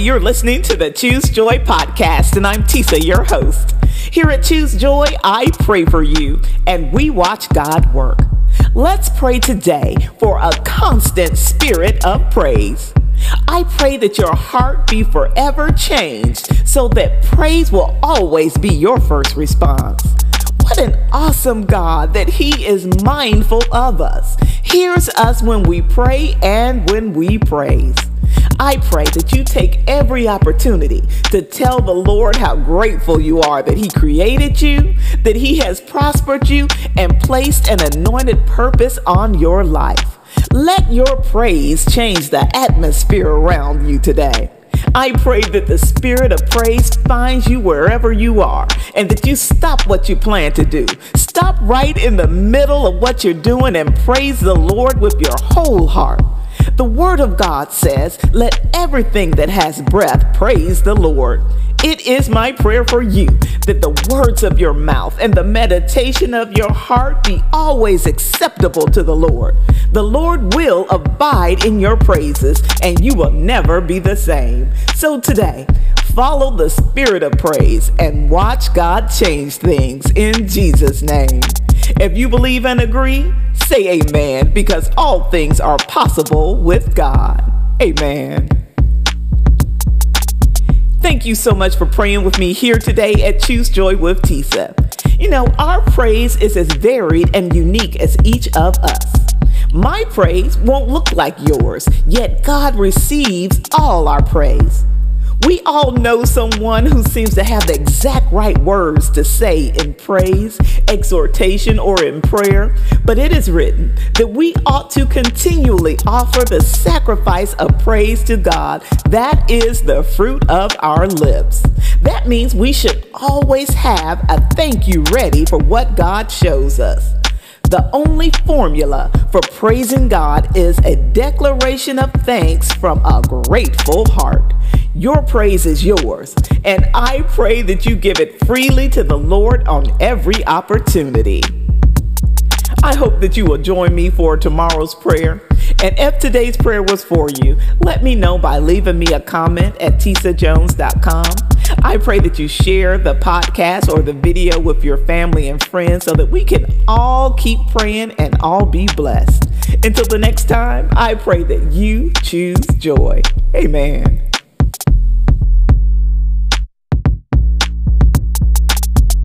you're listening to the Choose Joy podcast, and I'm Tisa, your host. Here at Choose Joy, I pray for you, and we watch God work. Let's pray today for a constant spirit of praise. I pray that your heart be forever changed so that praise will always be your first response. What an awesome God that He is mindful of us, hears us when we pray and when we praise. I pray that you take every opportunity to tell the Lord how grateful you are that He created you, that He has prospered you, and placed an anointed purpose on your life. Let your praise change the atmosphere around you today. I pray that the spirit of praise finds you wherever you are and that you stop what you plan to do. Stop right in the middle of what you're doing and praise the Lord with your whole heart. The Word of God says, Let everything that has breath praise the Lord. It is my prayer for you that the words of your mouth and the meditation of your heart be always acceptable to the Lord. The Lord will abide in your praises, and you will never be the same. So today, follow the spirit of praise and watch God change things in Jesus' name. If you believe and agree, say amen because all things are possible with God. Amen. Thank you so much for praying with me here today at Choose Joy with Tisa. You know, our praise is as varied and unique as each of us. My praise won't look like yours, yet God receives all our praise. We all know someone who seems to have the exact right words to say in praise, exhortation, or in prayer, but it is written that we ought to continually offer the sacrifice of praise to God. That is the fruit of our lips. That means we should always have a thank you ready for what God shows us. The only formula for praising God is a declaration of thanks from a grateful heart. Your praise is yours, and I pray that you give it freely to the Lord on every opportunity. I hope that you will join me for tomorrow's prayer. And if today's prayer was for you, let me know by leaving me a comment at tisajones.com. I pray that you share the podcast or the video with your family and friends so that we can all keep praying and all be blessed. Until the next time, I pray that you choose joy. Amen.